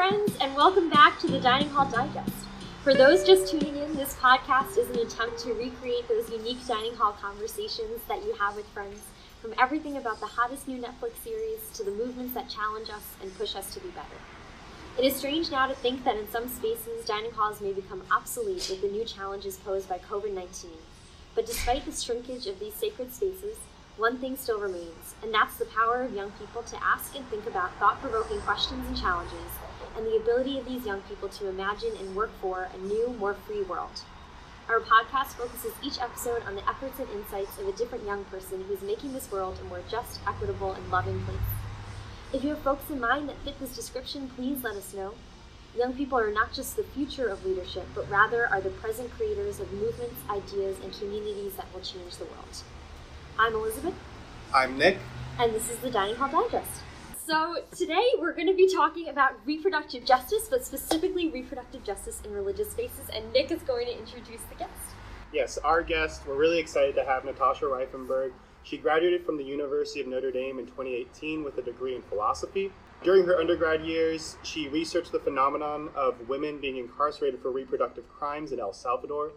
friends, and welcome back to the Dining Hall Digest. For those just tuning in, this podcast is an attempt to recreate those unique dining hall conversations that you have with friends, from everything about the hottest new Netflix series to the movements that challenge us and push us to be better. It is strange now to think that in some spaces, dining halls may become obsolete with the new challenges posed by COVID 19. But despite the shrinkage of these sacred spaces, one thing still remains, and that's the power of young people to ask and think about thought provoking questions and challenges, and the ability of these young people to imagine and work for a new, more free world. Our podcast focuses each episode on the efforts and insights of a different young person who's making this world a more just, equitable, and loving place. If you have folks in mind that fit this description, please let us know. Young people are not just the future of leadership, but rather are the present creators of movements, ideas, and communities that will change the world. I'm Elizabeth. I'm Nick. And this is the Dining Hall Digest. So, today we're going to be talking about reproductive justice, but specifically reproductive justice in religious spaces, and Nick is going to introduce the guest. Yes, our guest, we're really excited to have Natasha Reifenberg. She graduated from the University of Notre Dame in 2018 with a degree in philosophy. During her undergrad years, she researched the phenomenon of women being incarcerated for reproductive crimes in El Salvador.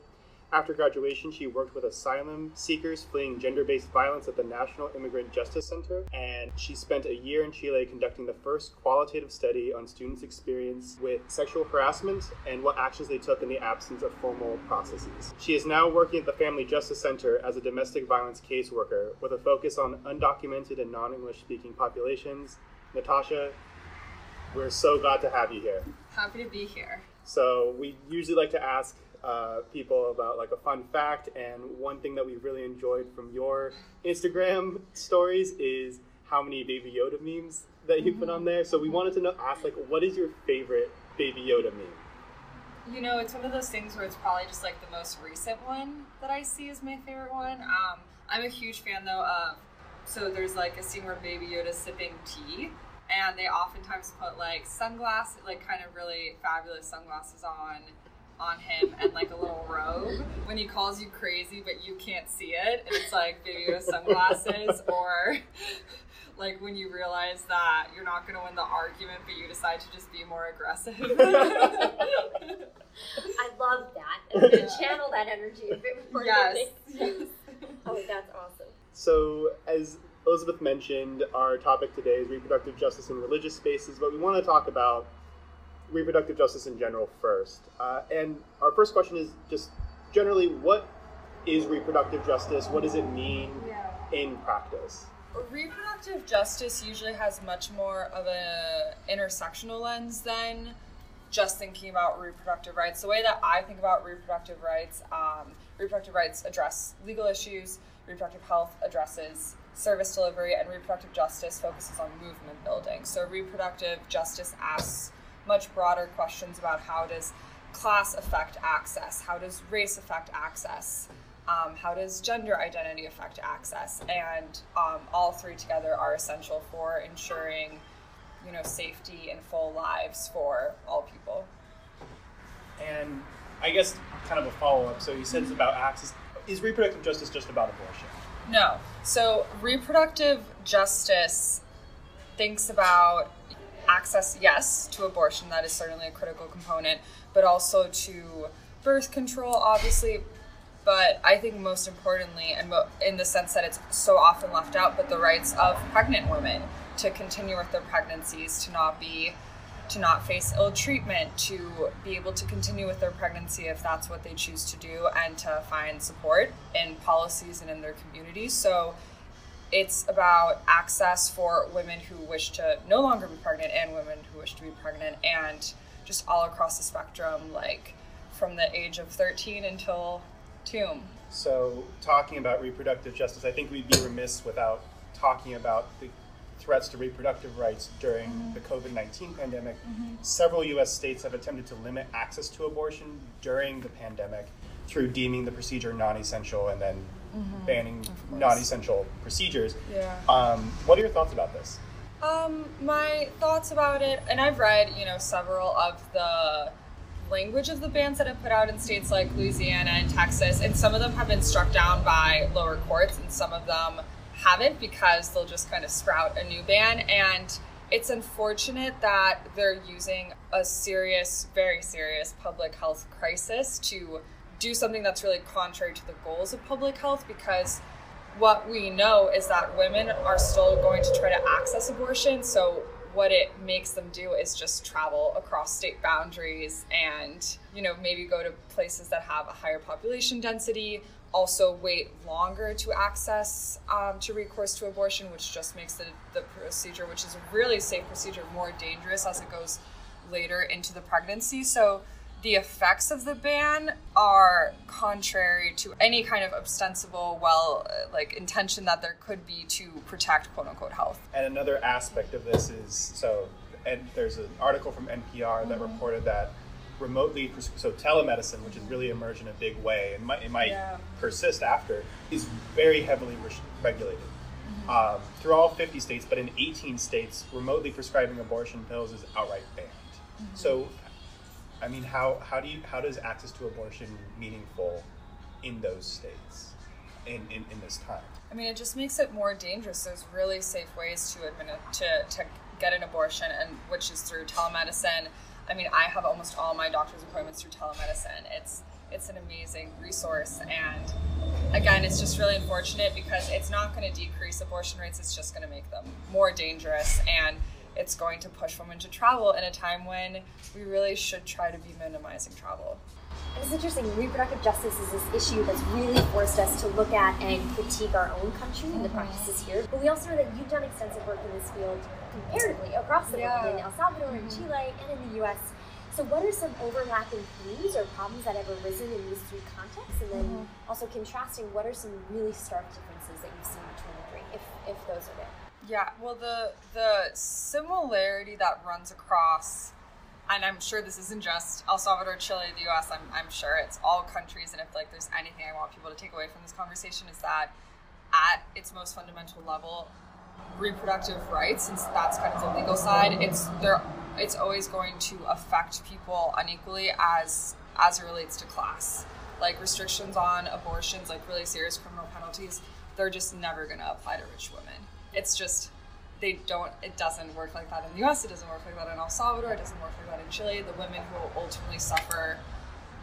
After graduation, she worked with asylum seekers fleeing gender based violence at the National Immigrant Justice Center, and she spent a year in Chile conducting the first qualitative study on students' experience with sexual harassment and what actions they took in the absence of formal processes. She is now working at the Family Justice Center as a domestic violence caseworker with a focus on undocumented and non English speaking populations. Natasha, we're so glad to have you here. Happy to be here. So, we usually like to ask uh, people about like a fun fact. And one thing that we really enjoyed from your Instagram stories is how many Baby Yoda memes that you put on there. So we wanted to know, ask like, what is your favorite Baby Yoda meme? You know, it's one of those things where it's probably just like the most recent one that I see is my favorite one. Um, I'm a huge fan though of, so there's like a scene where Baby Yoda's sipping tea and they oftentimes put like sunglasses, like kind of really fabulous sunglasses on on him and like a little robe when he calls you crazy but you can't see it and it's like baby with sunglasses or like when you realize that you're not going to win the argument but you decide to just be more aggressive. I love that. I'm going to channel that energy a bit more yes, yes. oh that's awesome. So as elizabeth mentioned our topic today is reproductive justice in religious spaces but we want to talk about reproductive justice in general first. Uh, and our first question is just generally, what is reproductive justice? What does it mean yeah. in practice? Reproductive justice usually has much more of an intersectional lens than just thinking about reproductive rights. The way that I think about reproductive rights, um, reproductive rights address legal issues, reproductive health addresses service delivery, and reproductive justice focuses on movement building. So reproductive justice asks much broader questions about how does class affect access, how does race affect access, um, how does gender identity affect access, and um, all three together are essential for ensuring, you know, safety and full lives for all people. And I guess kind of a follow up. So you said it's about access. Is reproductive justice just about abortion? No. So reproductive justice thinks about access, yes, to abortion, that is certainly a critical component, but also to birth control, obviously. But I think most importantly, and in the sense that it's so often left out, but the rights of pregnant women to continue with their pregnancies, to not be to not face ill treatment, to be able to continue with their pregnancy if that's what they choose to do, and to find support in policies and in their communities. So it's about access for women who wish to no longer be pregnant and women who wish to be pregnant and just all across the spectrum like from the age of 13 until tomb so talking about reproductive justice i think we'd be remiss without talking about the threats to reproductive rights during mm-hmm. the covid-19 pandemic mm-hmm. several us states have attempted to limit access to abortion during the pandemic through deeming the procedure non-essential and then mm-hmm. banning non-essential procedures. Yeah. Um, what are your thoughts about this? Um, my thoughts about it, and I've read, you know, several of the language of the bans that have put out in states like Louisiana and Texas, and some of them have been struck down by lower courts, and some of them haven't because they'll just kind of sprout a new ban. And it's unfortunate that they're using a serious, very serious public health crisis to do something that's really contrary to the goals of public health because what we know is that women are still going to try to access abortion. So, what it makes them do is just travel across state boundaries and, you know, maybe go to places that have a higher population density also wait longer to access um, to recourse to abortion, which just makes the, the procedure, which is a really safe procedure, more dangerous as it goes later into the pregnancy. So the effects of the ban are contrary to any kind of ostensible, well, uh, like intention that there could be to protect quote unquote health. And another aspect of this is so, and there's an article from NPR that mm-hmm. reported that remotely so telemedicine which has really emerged in a big way and might, it might yeah. persist after is very heavily re- regulated mm-hmm. um, through all 50 states but in 18 states remotely prescribing abortion pills is outright banned mm-hmm. so i mean how, how do you how does access to abortion meaningful in those states in, in, in this time i mean it just makes it more dangerous there's really safe ways to to, to get an abortion and which is through telemedicine I mean, I have almost all my doctor's appointments through telemedicine. It's it's an amazing resource, and again, it's just really unfortunate because it's not going to decrease abortion rates. It's just going to make them more dangerous, and it's going to push women to travel in a time when we really should try to be minimizing travel. And it's interesting. Reproductive justice is this issue that's really forced us to look at and critique our own country and the mm-hmm. practices here. But we also know that you've done extensive work in this field comparatively across the yeah. world in El Salvador, mm-hmm. in Chile, and in the U.S. So, what are some overlapping themes or problems that have arisen in these three contexts? And then mm-hmm. also contrasting, what are some really stark differences that you've seen between the three, if, if those are there? Yeah, well, the the similarity that runs across and I'm sure this isn't just El Salvador, Chile, the US, I'm, I'm sure it's all countries. And if like there's anything I want people to take away from this conversation is that at its most fundamental level, reproductive rights, since that's kind of the legal side, it's there it's always going to affect people unequally as as it relates to class. Like restrictions on abortions, like really serious criminal penalties, they're just never gonna apply to rich women. It's just they don't it doesn't work like that in the US, it doesn't work like that in El Salvador, it doesn't work like that in Chile. The women who will ultimately suffer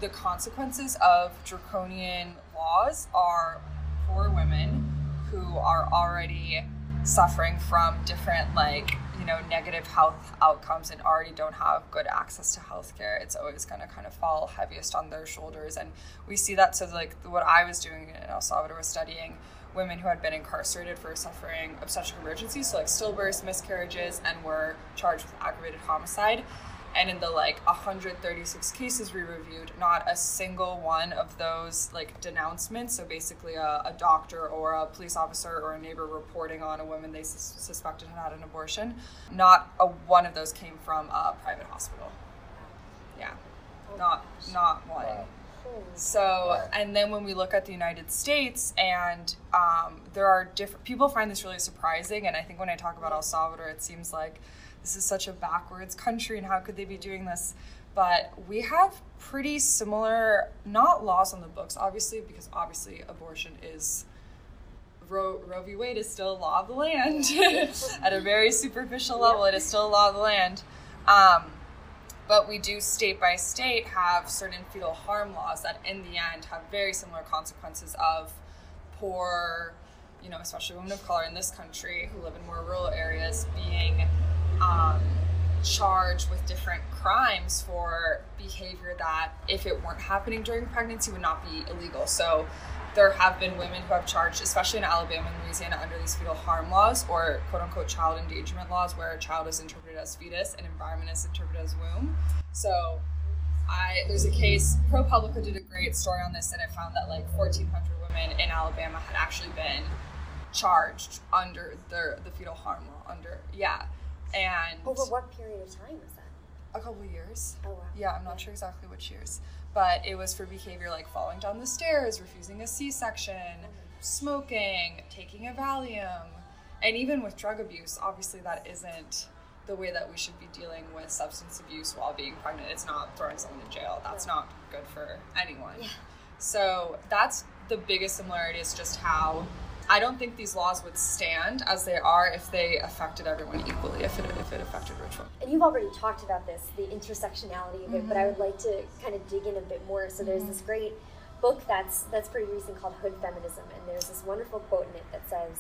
the consequences of draconian laws are poor women who are already suffering from different like you know negative health outcomes and already don't have good access to healthcare it's always going to kind of fall heaviest on their shoulders and we see that so like what i was doing in el salvador was studying women who had been incarcerated for suffering obstetric emergencies, so like stillbirths, miscarriages, and were charged with aggravated homicide. And in the like 136 cases we reviewed, not a single one of those like denouncements, so basically a, a doctor or a police officer or a neighbor reporting on a woman they sus- suspected had had an abortion, not a one of those came from a private hospital. Yeah, not not one. So, and then when we look at the United States, and um, there are different people find this really surprising. And I think when I talk about El Salvador, it seems like this is such a backwards country, and how could they be doing this? But we have pretty similar, not laws on the books, obviously, because obviously abortion is Roe, Roe v. Wade is still a law of the land. At a very superficial level, it is still a law of the land. Um, but we do state by state have certain fetal harm laws that in the end have very similar consequences of poor you know especially women of color in this country who live in more rural areas being um, charged with different crimes for behavior that if it weren't happening during pregnancy would not be illegal. So there have been women who have charged, especially in Alabama and Louisiana, under these fetal harm laws or quote unquote child endangerment laws, where a child is interpreted as fetus and environment is interpreted as womb. So, I there's a case. ProPublica did a great story on this, and it found that like 1,400 women in Alabama had actually been charged under the the fetal harm law. Under yeah, and over what period of time was that? A couple years. Oh wow. Yeah, I'm not sure exactly which years but it was for behavior like falling down the stairs, refusing a C section, smoking, taking a Valium, and even with drug abuse. Obviously, that isn't the way that we should be dealing with substance abuse while being pregnant. It's not throwing someone in jail. That's not good for anyone. Yeah. So that's the biggest similarity is just how I don't think these laws would stand as they are if they affected everyone equally, if it, if it affected rich women. And you've already talked about this, the intersectionality of it, mm-hmm. but I would like to kind of dig in a bit more. So there's mm-hmm. this great book that's that's pretty recent called Hood Feminism, and there's this wonderful quote in it that says,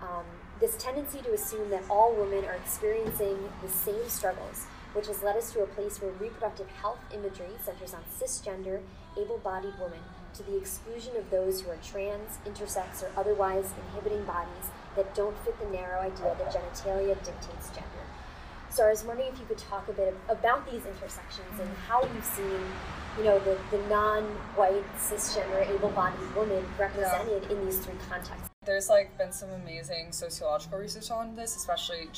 um, "This tendency to assume that all women are experiencing the same struggles." Which has led us to a place where reproductive health imagery centers on cisgender, able bodied women to the exclusion of those who are trans, intersex, or otherwise inhibiting bodies that don't fit the narrow idea that genitalia dictates gender. So I was wondering if you could talk a bit about these intersections and how you've seen, you know, the, the non-white, cisgender, able-bodied woman represented yeah. in these three contexts. There's like been some amazing sociological research on this, especially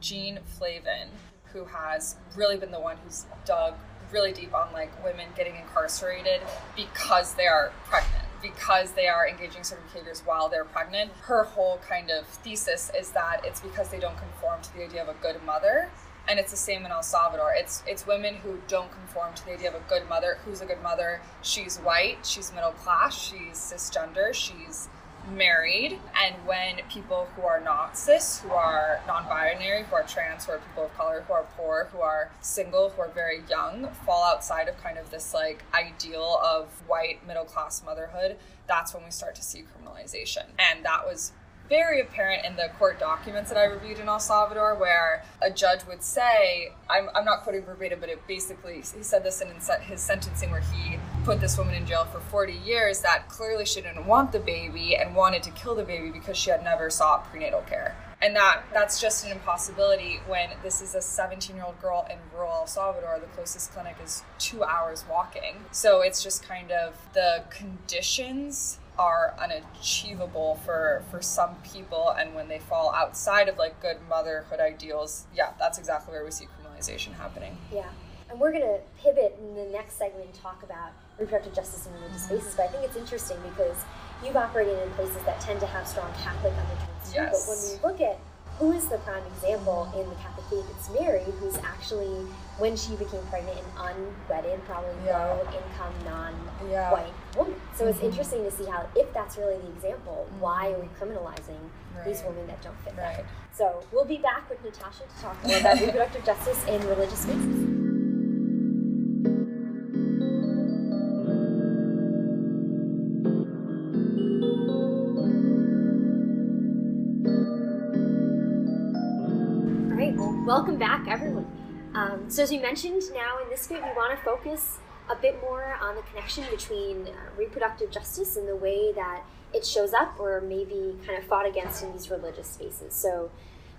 Jeanne Flavin, who has really been the one who's dug really deep on like women getting incarcerated because they are pregnant because they are engaging certain behaviors while they're pregnant. Her whole kind of thesis is that it's because they don't conform to the idea of a good mother. And it's the same in El Salvador. It's it's women who don't conform to the idea of a good mother. Who's a good mother? She's white, she's middle class, she's cisgender, she's married and when people who are not cis who are non-binary who are trans who are people of color who are poor who are single who are very young fall outside of kind of this like ideal of white middle class motherhood that's when we start to see criminalization. And that was very apparent in the court documents that I reviewed in El Salvador, where a judge would say, I'm, I'm not quoting verbatim, but it basically, he said this in his sentencing where he put this woman in jail for 40 years that clearly she didn't want the baby and wanted to kill the baby because she had never sought prenatal care. And that that's just an impossibility when this is a 17 year old girl in rural El Salvador. The closest clinic is two hours walking. So it's just kind of the conditions are unachievable for for some people and when they fall outside of like good motherhood ideals yeah that's exactly where we see criminalization happening yeah and we're going to pivot in the next segment and talk about reproductive justice in religious mm-hmm. spaces but i think it's interesting because you've operated in places that tend to have strong catholic undertones yes. but when we look at who is the prime example in the Catholic faith? It's Mary, who's actually, when she became pregnant, an unwedded, probably yeah. low income, non white yeah. woman. So mm-hmm. it's interesting to see how, if that's really the example, mm-hmm. why are we criminalizing right. these women that don't fit right. that? So we'll be back with Natasha to talk more about reproductive justice in religious spaces. So, as we mentioned, now in this bit, we want to focus a bit more on the connection between uh, reproductive justice and the way that it shows up or maybe kind of fought against in these religious spaces. So,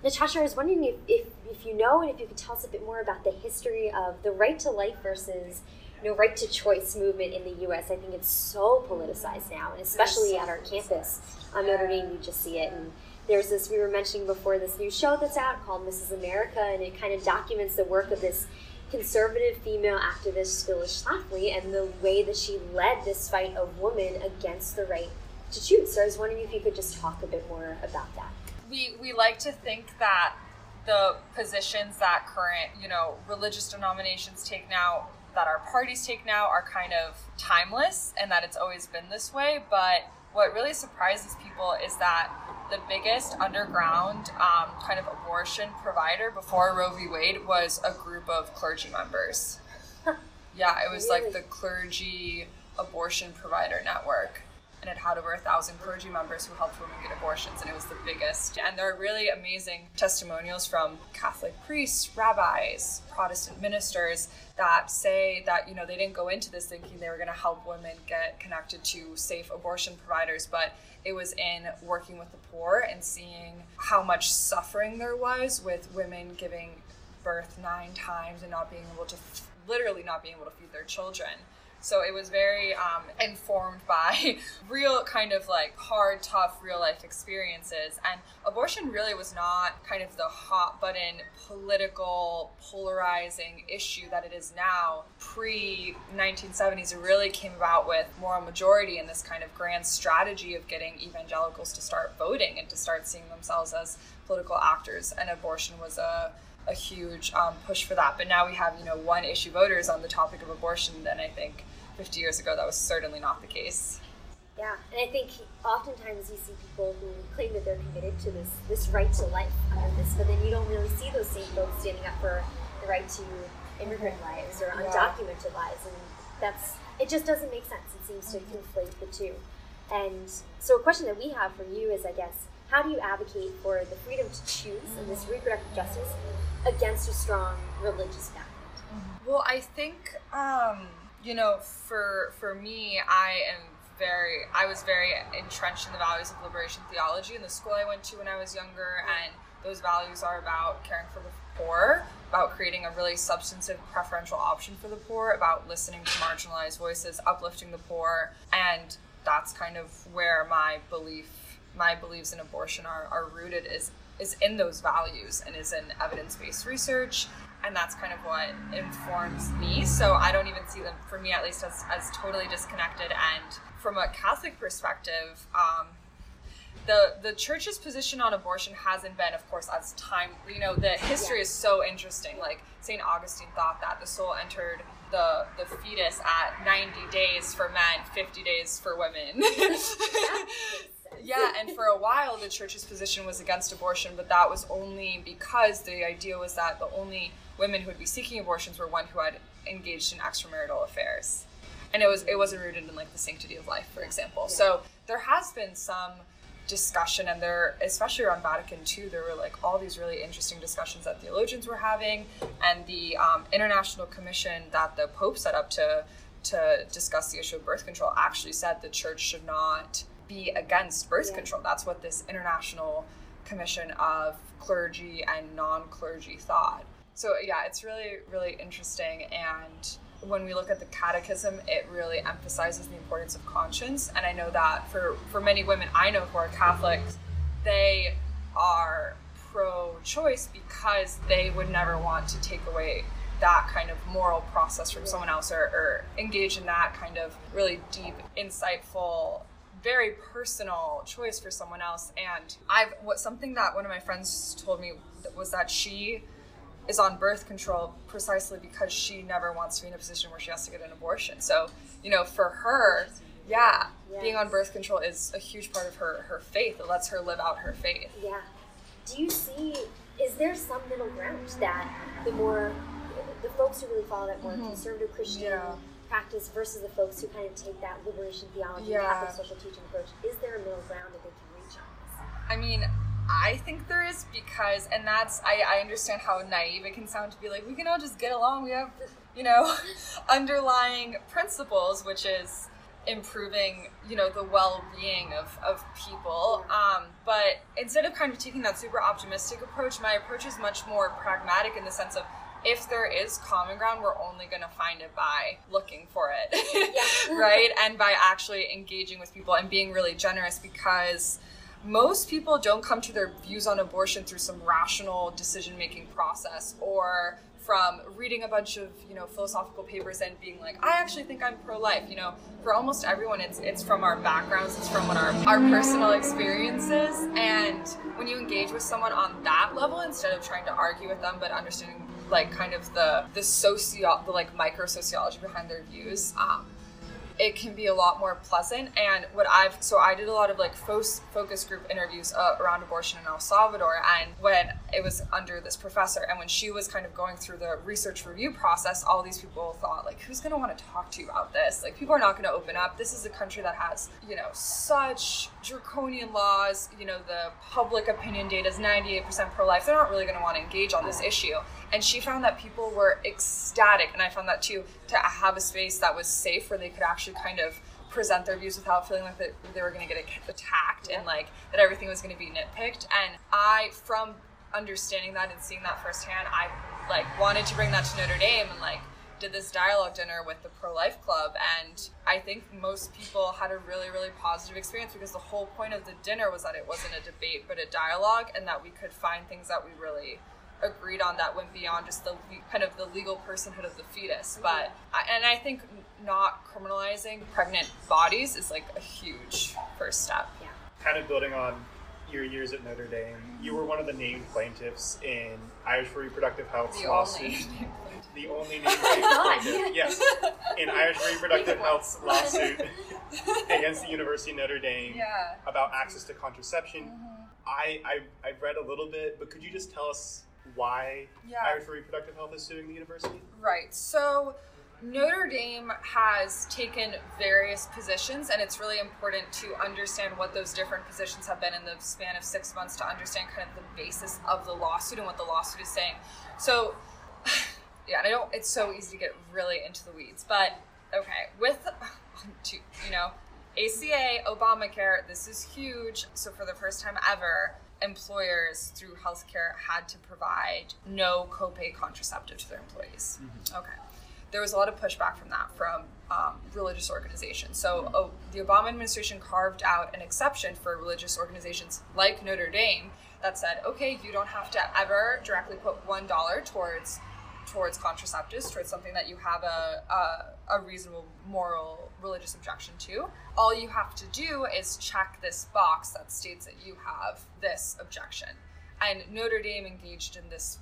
Natasha, I was wondering if, if, if you know and if you could tell us a bit more about the history of the right to life versus you know, right to choice movement in the U.S. I think it's so politicized now, and especially at our campus on Notre Dame, you just see it. And there's this we were mentioning before this new show that's out called Mrs. America, and it kind of documents the work of this conservative female activist Phyllis Schlafly and the way that she led this fight of women against the right to choose. So I was wondering if you could just talk a bit more about that. We we like to think that the positions that current you know religious denominations take now that our parties take now are kind of timeless and that it's always been this way but what really surprises people is that the biggest underground um, kind of abortion provider before Roe v. Wade was a group of clergy members. yeah, it was really? like the clergy abortion provider network and it had over a thousand clergy members who helped women get abortions, and it was the biggest. And there are really amazing testimonials from Catholic priests, rabbis, Protestant ministers that say that you know they didn't go into this thinking they were going to help women get connected to safe abortion providers, but it was in working with the poor and seeing how much suffering there was with women giving birth nine times and not being able to literally not being able to feed their children so it was very um, informed by real kind of like hard, tough, real life experiences. And abortion really was not kind of the hot button political polarizing issue that it is now. Pre 1970s, it really came about with moral majority and this kind of grand strategy of getting evangelicals to start voting and to start seeing themselves as political actors. And abortion was a a huge um, push for that. But now we have, you know, one issue voters on the topic of abortion. Then I think 50 years ago, that was certainly not the case. Yeah, and I think oftentimes you see people who claim that they're committed to this this right to life under this, but then you don't really see those same folks standing up for the right to immigrant lives or Yeah. undocumented lives, and that's it. Just doesn't make sense. It seems to conflate the two. And so, a question that we have for you is, I guess, how do you advocate for the freedom to choose and this reproductive justice against a strong religious background? Well, I think um, you know, for for me, I am very I was very entrenched in the values of liberation theology in the school I went to when I was younger and those values are about caring for the poor, about creating a really substantive preferential option for the poor, about listening to marginalized voices, uplifting the poor, and that's kind of where my belief my beliefs in abortion are, are rooted is is in those values and is in evidence-based research and that's kind of what informs me. So i don't even see them for me at least as, as totally disconnected. And from a catholic perspective um, the the church's position on abortion hasn't been of course as time you know the history Yeah. is so interesting. Like st augustine thought that the soul entered the the fetus at 90 days for men 50 days for women yeah, and for a while the church's position was against abortion, but that was only because the idea was that the only women who would be seeking abortions were one who had engaged in extramarital affairs. And it was it wasn't rooted in like the sanctity of life, for example. So there has been some discussion and there especially around Vatican II there were like all these really interesting discussions that theologians were having and the um, international commission that the Pope set up to to discuss the issue of birth control actually said the church should not be against birth Yeah. control. That's what this international commission of clergy and non-clergy thought. So yeah, it's really really interesting and when we look at the catechism, it really emphasizes the importance of conscience. And I know that for, for many women I know who are Catholics, they are pro choice because they would never want to take away that kind of moral process from someone else or, or engage in that kind of really deep, insightful, very personal choice for someone else. And I've what something that one of my friends told me was that she is on birth control precisely because she never wants to be in a position where she has to get an abortion. So, you know, for her, yeah, being on birth control is a huge part of her her faith. It lets her live out her faith. Yeah. Do you see, is there some middle ground that the more, the folks who really follow that more conservative Christian Mm-hmm. Yeah. Practice versus the folks who kind of take that liberation theology, Yeah. Catholic social teaching approach, is there a middle ground that they can reach on this? I mean, I think there is because, and that's, I, I understand how naive it can sound to be like, we can all just get along. We have, you know, underlying principles, which is improving, you know, the well being of, of people. Um, but instead of kind of taking that super optimistic approach, my approach is much more pragmatic in the sense of, if there is common ground, we're only going to find it by looking for it. Yeah. right? And by actually engaging with people and being really generous because most people don't come to their views on abortion through some rational decision making process or from reading a bunch of you know philosophical papers and being like i actually think i'm pro-life you know for almost everyone it's it's from our backgrounds it's from what our, our personal experiences and when you engage with someone on that level instead of trying to argue with them but understanding like kind of the the socio the like micro sociology behind their views um, it can be a lot more pleasant. And what I've so I did a lot of like fo- focus group interviews uh, around abortion in El Salvador, and when it was under this professor, and when she was kind of going through the research review process, all these people thought like, who's going to want to talk to you about this? Like, people are not going to open up. This is a country that has you know such draconian laws. You know, the public opinion data is ninety eight percent pro life. They're not really going to want to engage on this issue. And she found that people were ecstatic, and I found that too, to have a space that was safe where they could actually kind of present their views without feeling like that they were going to get attacked and like that everything was going to be nitpicked. And I, from understanding that and seeing that firsthand, I like wanted to bring that to Notre Dame and like did this dialogue dinner with the pro life club and i think most people had a really really positive experience because the whole point of the dinner was that it wasn't a debate but a dialogue and that we could find things that we really agreed on that went beyond just the kind of the legal personhood of the fetus but and i think not criminalizing pregnant bodies is like a huge first step Yeah. kind of building on your years at Notre Dame, you were one of the named plaintiffs in Irish 4 Reproductive Health's the lawsuit. only the only named plaintiff, yes, in Irish reproductive health lawsuit against the University of Notre Dame Yeah. about access to contraception. Mm-hmm. I, I I've read a little bit, but could you just tell us why Yeah. Irish 4 Reproductive Health is suing the university? Right. So Notre Dame has taken various positions, and it's really important to understand what those different positions have been in the span of six months to understand kind of the basis of the lawsuit and what the lawsuit is saying. So, yeah, and I don't, it's so easy to get really into the weeds, but okay, with, you know, ACA, Obamacare, this is huge. So, for the first time ever, employers through healthcare had to provide no copay contraceptive to their employees. Okay. There was a lot of pushback from that from um, religious organizations. So, oh, the Obama administration carved out an exception for religious organizations like Notre Dame that said, okay, you don't have to ever directly put one dollar towards towards contraceptives, towards something that you have a, a, a reasonable moral religious objection to. All you have to do is check this box that states that you have this objection. And Notre Dame engaged in this,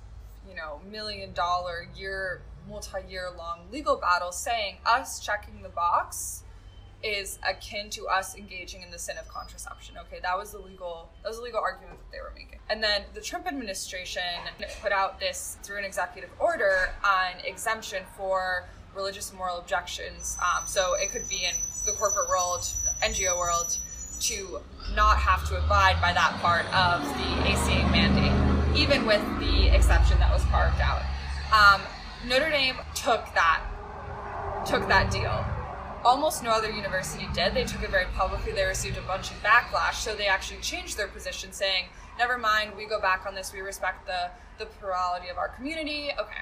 you know, million dollar year, multi year long legal battle saying us checking the box is akin to us engaging in the sin of contraception. Okay, that was the legal that was the legal argument that they were making. And then the Trump administration put out this through an executive order on exemption for religious and moral objections. Um, so it could be in the corporate world, NGO world, to not have to abide by that part of the ACA mandate, even with the exception that was carved out. Um, Notre Dame took that took that deal. Almost no other university did. They took it very publicly. They received a bunch of backlash, so they actually changed their position, saying, "Never mind, we go back on this. We respect the the plurality of our community." Okay.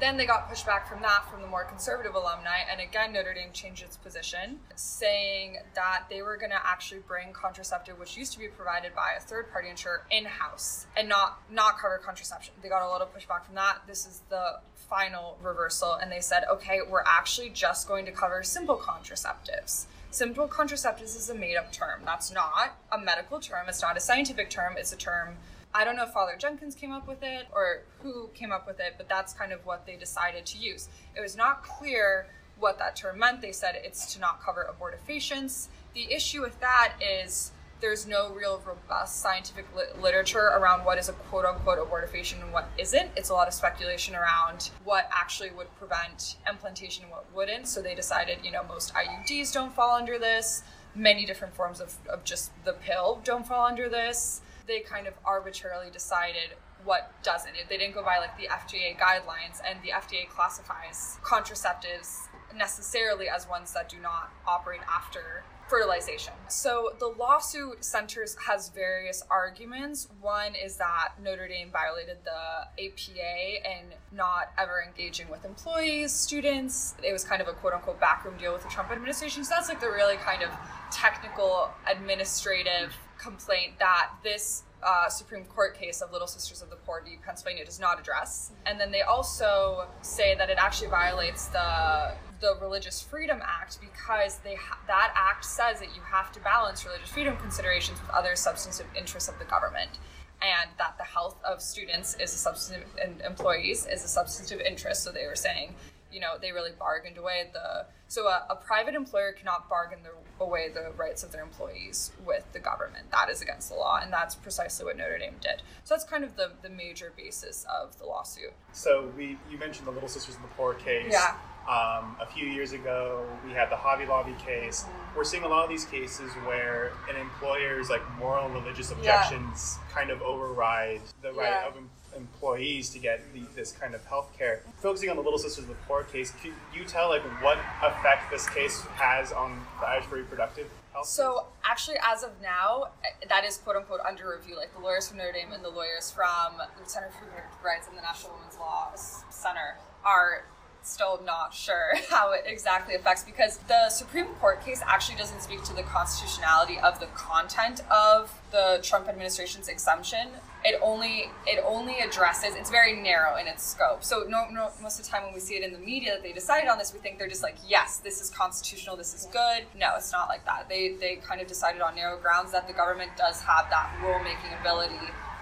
Then they got pushed back from that from the more conservative alumni, and again, Notre Dame changed its position, saying that they were going to actually bring contraceptive, which used to be provided by a third party insurer, in house and not not cover contraception. They got a of pushback from that. This is the final reversal, and they said, okay, we're actually just going to cover simple contraceptives. Simple contraceptives is a made up term. That's not a medical term. It's not a scientific term. It's a term I don't know if Father Jenkins came up with it or who came up with it, but that's kind of what they decided to use. It was not clear what that term meant. They said it's to not cover abortifacients. The issue with that is there's no real robust scientific li- literature around what is a quote unquote abortifacient and what isn't. It's a lot of speculation around what actually would prevent implantation and what wouldn't. So they decided, you know, most IUDs don't fall under this. Many different forms of, of just the pill don't fall under this they kind of arbitrarily decided what doesn't. They didn't go by like the FDA guidelines, and the FDA classifies contraceptives necessarily as ones that do not operate after fertilization. So the lawsuit centers has various arguments. One is that Notre Dame violated the APA and not ever engaging with employees, students. It was kind of a quote unquote backroom deal with the Trump administration. So that's like the really kind of technical administrative complaint that this uh, Supreme Court case of Little Sisters of the Poor v. Pennsylvania does not address. And then they also say that it actually violates the the Religious Freedom Act because they ha- that act says that you have to balance religious freedom considerations with other substantive interests of the government. And that the health of students is a substantive and employees is a substantive interest. So they were saying, you know, they really bargained away the so a, a private employer cannot bargain the, away the rights of their employees with the government. That is against the law, and that's precisely what Notre Dame did. So that's kind of the, the major basis of the lawsuit. So we you mentioned the Little Sisters of the Poor case. Yeah. Um, a few years ago, we had the Hobby Lobby case. We're seeing a lot of these cases where an employer's like moral and religious objections kind of override the right Yeah. of em- employees to get the, this kind of health care. Focusing on the Little Sisters of the Poor case, could you tell like what effect this case has on the Irish 4 Reproductive Health? So actually, as of now, eh, that is quote unquote under review. Like the lawyers from Notre Dame and the lawyers from the Center for Reproductive Rights and the National Women's Law Center are still not sure how it exactly affects because the Supreme Court case actually doesn't speak to the constitutionality of the content of the Trump administration's exemption. It only it only addresses it's very narrow in its scope. So no, no most of the time when we see it in the media that they decided on this, we think they're just like, yes, this is constitutional, this is good. No, it's not like that. They they kind of decided on narrow grounds that the government does have that rulemaking ability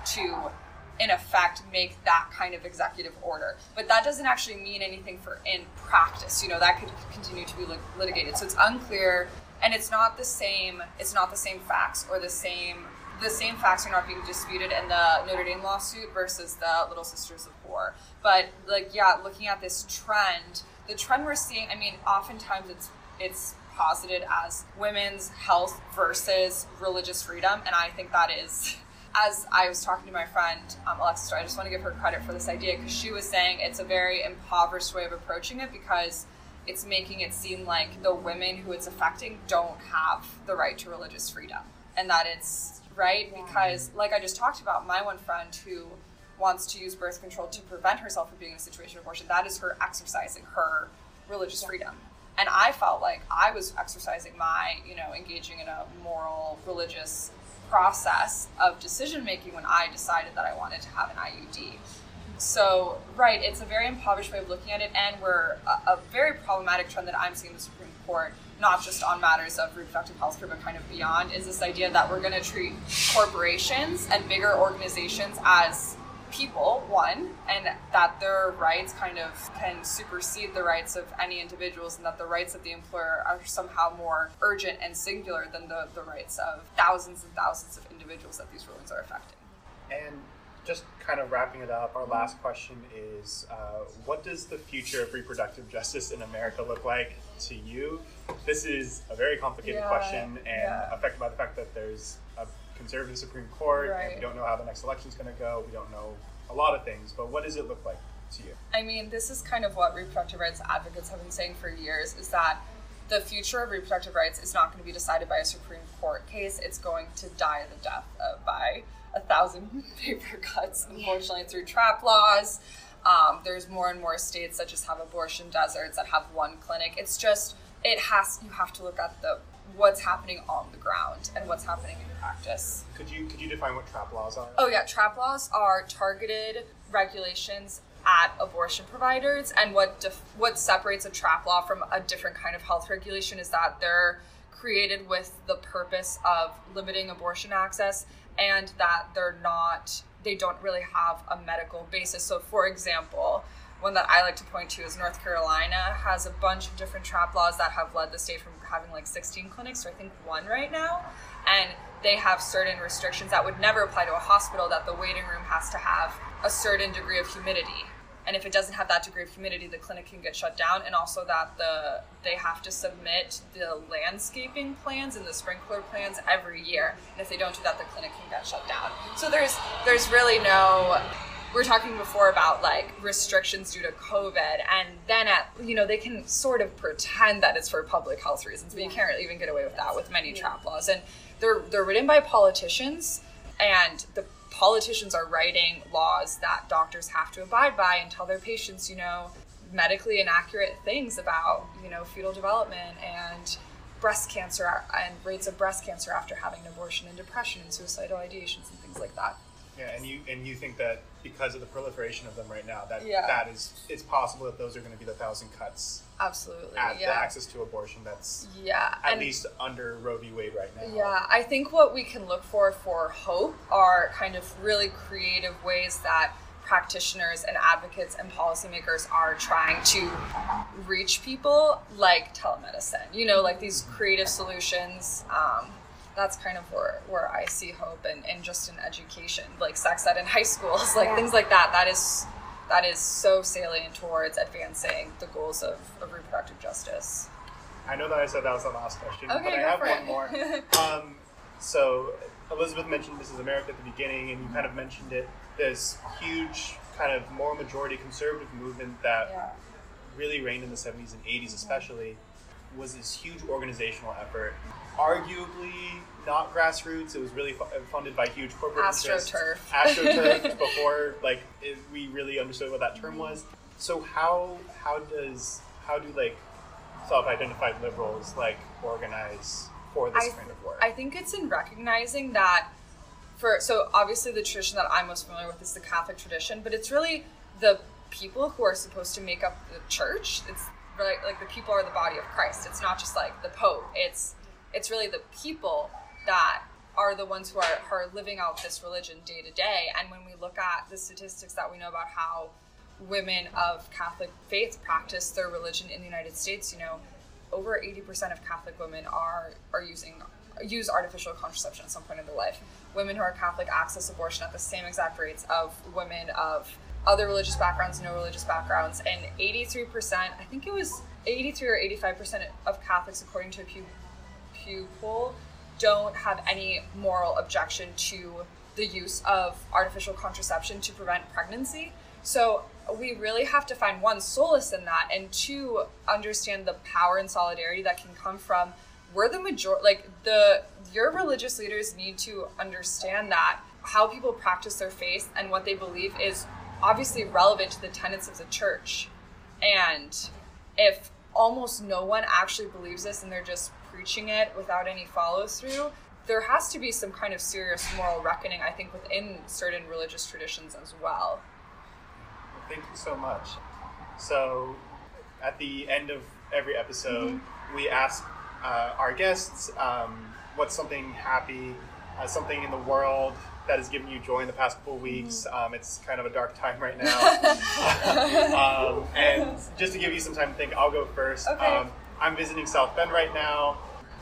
to in effect make that kind of executive order but that doesn't actually mean anything for in practice you know that could continue to be lit- litigated so it's unclear and it's not the same it's not the same facts or the same the same facts are not being disputed in the Notre Dame lawsuit versus the Little Sisters of Poor. But like yeah, looking at this trend, the trend we're seeing, I mean, oftentimes it's it's posited as women's health versus religious freedom, and I think that is. As I was talking to my friend um, Alexis, I just want to give her credit for this idea because she was saying it's a very impoverished way of approaching it because it's making it seem like the women who it's affecting don't have the right to religious freedom. And that it's right? Yeah. because like i just talked about my one friend who wants to use birth control to prevent herself from being in a situation of abortion that is her exercising her religious freedom. And i felt like i was exercising my you know engaging in a moral religious process of decision making when i decided that i wanted to have an iud so, right, it's a very impoverished way of looking at it, and we're a, a very problematic trend that I'm seeing in the Supreme Court, not just on matters of reproductive health care, but kind of beyond, is this idea that we're going to treat corporations and bigger organizations as people, one, and that their rights kind of can supersede the rights of any individuals, and that the rights of the employer are somehow more urgent and singular than the, the rights of thousands and thousands of individuals that these rulings are affecting. And just kind of wrapping it up, our last question is uh, what does the future of reproductive justice in America look like to you? This is a very complicated Yeah, question and yeah. affected by the fact that there's a conservative Supreme Court and we don't know how the next election is going to go. We don't know a lot of things, but what does it look like to you? I mean, this is kind of what reproductive rights advocates have been saying for years is that the future of reproductive rights is not going to be decided by a Supreme Court case. It's going to die the death uh, by a thousand paper cuts, unfortunately, through trap laws. Um, there's more and more states that just have abortion deserts that have one clinic. It's just, it has, you have to look at the what's happening on the ground and what's happening in practice. Could you could you define what trap laws are? Oh yeah, trap laws are targeted regulations at abortion providers, and what def- what separates a trap law from a different kind of health regulation is that they're created with the purpose of limiting abortion access, and that they're not they don't really have a medical basis. So, for example. One that I like to point to is North Carolina has a bunch of different trap laws that have led the state from having like 16 clinics or I think one right now and they have certain restrictions that would never apply to a hospital that the waiting room has to have a certain degree of humidity. And if it doesn't have that degree of humidity the clinic can get shut down and also that the they have to submit the landscaping plans and the sprinkler plans every year. And if they don't do that the clinic can get shut down. So there's there's really no we were talking before about like restrictions due to COVID, and then at you know they can sort of pretend that it's for public health reasons, but you can't really even get away with that with many trap laws, and they're they're written by politicians, and the politicians are writing laws that doctors have to abide by and tell their patients, you know, medically inaccurate things about you know fetal development and breast cancer and rates of breast cancer after having an abortion and depression and suicidal ideations and things like that. Yeah, and you and you think that because of the proliferation of them right now, that Yeah. that is it's possible that those are going to be the thousand cuts Absolutely, at yeah. the access to abortion that's Yeah, at and least under Roe v. Wade right now. yeah, I think what we can look for for hope are kind of really creative ways that practitioners and advocates and policymakers are trying to reach people, like telemedicine. You know, like these creative solutions. Um, that's kind of where, where I see hope and, and just in education, like sex ed in high schools, like Yeah. things like that. That is that is so salient towards advancing the goals of, of reproductive justice. I know that I said that was the last question, but I have one it. more. um, so Elizabeth mentioned Mrs. America at the beginning, and you kind of mentioned it. This huge kind of moral majority conservative movement that Yeah. really reigned in the 70s and 80s, especially, was this huge organizational effort. Arguably not grassroots. It was really fu- uh, funded by huge corporate interests. AstroTurf. AstroTurf before like it, we really understood what that term was. So how how does how do like self-identified liberals like organize for this I, kind of work? I think it's in recognizing that for so obviously the tradition that I'm most familiar with is the Catholic tradition, but it's really the people who are supposed to make up the church. It's really like the people are the body of Christ. It's not just like the Pope. It's it's really the people that are the ones who are, are living out this religion day to day. And when we look at the statistics that we know about how women of Catholic faith practice their religion in the United States, you know, over 80% of Catholic women are are using use artificial contraception at some point in their life. Women who are Catholic access abortion at the same exact rates of women of other religious backgrounds, no religious backgrounds, and 83%, I think it was 83 or 85% of Catholics, according to a Pew, Pew poll, don't have any moral objection to the use of artificial contraception to prevent pregnancy. So we really have to find one solace in that and two understand the power and solidarity that can come from we're the major like the your religious leaders need to understand that how people practice their faith and what they believe is obviously relevant to the tenets of the church and if almost no one actually believes this and they're just preaching it without any follow through there has to be some kind of serious moral reckoning i think within certain religious traditions as well Thank you so much. So, at the end of every episode, mm-hmm. we ask uh, our guests um, what's something happy, uh, something in the world that has given you joy in the past couple weeks. Mm-hmm. Um, it's kind of a dark time right now. um, and just to give you some time to think, I'll go first. Okay. Um, I'm visiting South Bend right now.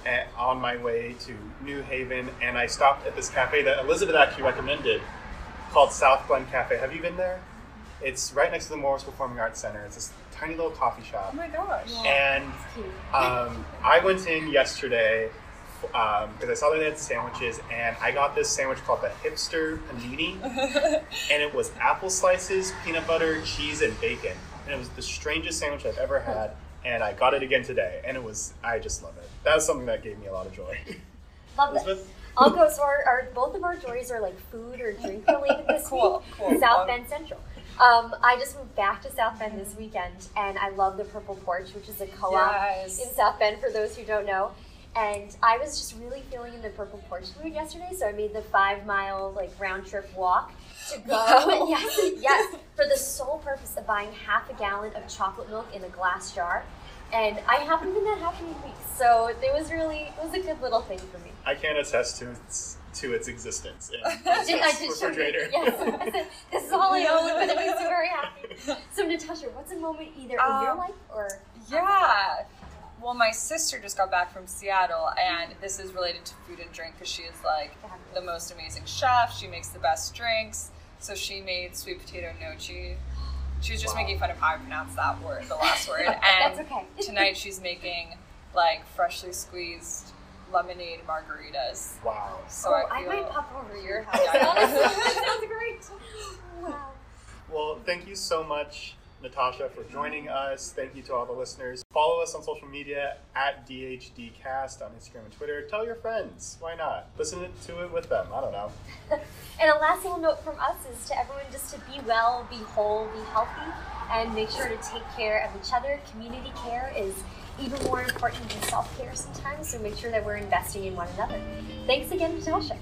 Eh, on my way to New Haven, and I stopped at this cafe that Elizabeth actually recommended called South Glen Cafe. Have you been there? It's right next to the Morris Performing Arts Center. It's this tiny little coffee shop. Oh my gosh! Yeah, and um, I went in yesterday because um, I saw that they had sandwiches, and I got this sandwich called the Hipster Panini, and it was apple slices, peanut butter, cheese, and bacon. And it was the strangest sandwich I've ever had, and I got it again today, and it was I just love it. That was something that gave me a lot of joy. Love Elizabeth? I'll go. So our, our, both of our joys are like food or drink related this cool, week. Cool. South Bend Central. Um, I just moved back to South Bend this weekend, and I love the Purple Porch, which is a co-op yes. in South Bend. For those who don't know, and I was just really feeling in the Purple Porch mood yesterday, so I made the five mile like round trip walk to go. yes, yes, for the sole purpose of buying half a gallon of chocolate milk in a glass jar. And I haven't been that happy in weeks, so it was really it was a good little thing for me. I can't attest to its to its existence in I did, I did refrigerator. Yes, this is all I own, but it makes me very happy. So, Natasha, what's a moment either um, in your um, life or? Yeah. Well, my sister just got back from Seattle, and this is related to food and drink because she is like the most amazing chef. She makes the best drinks. So she made sweet potato gnocchi. She was just wow. making fun of how I pronounce that word, the last word. And okay. tonight she's making like freshly squeezed lemonade margaritas. Wow. So oh, I, I, might pop over your house. that sounds great. Wow. Well, thank you so much, Natasha, for joining us. Thank you to all the listeners. Follow us on social media at DHDcast on Instagram and Twitter. Tell your friends. Why not? Listen to it with them. I don't know. and a last little note from us is to everyone just to be well, be whole, be healthy, and make sure to take care of each other. Community care is even more important than self care sometimes, so make sure that we're investing in one another. Thanks again, Natasha.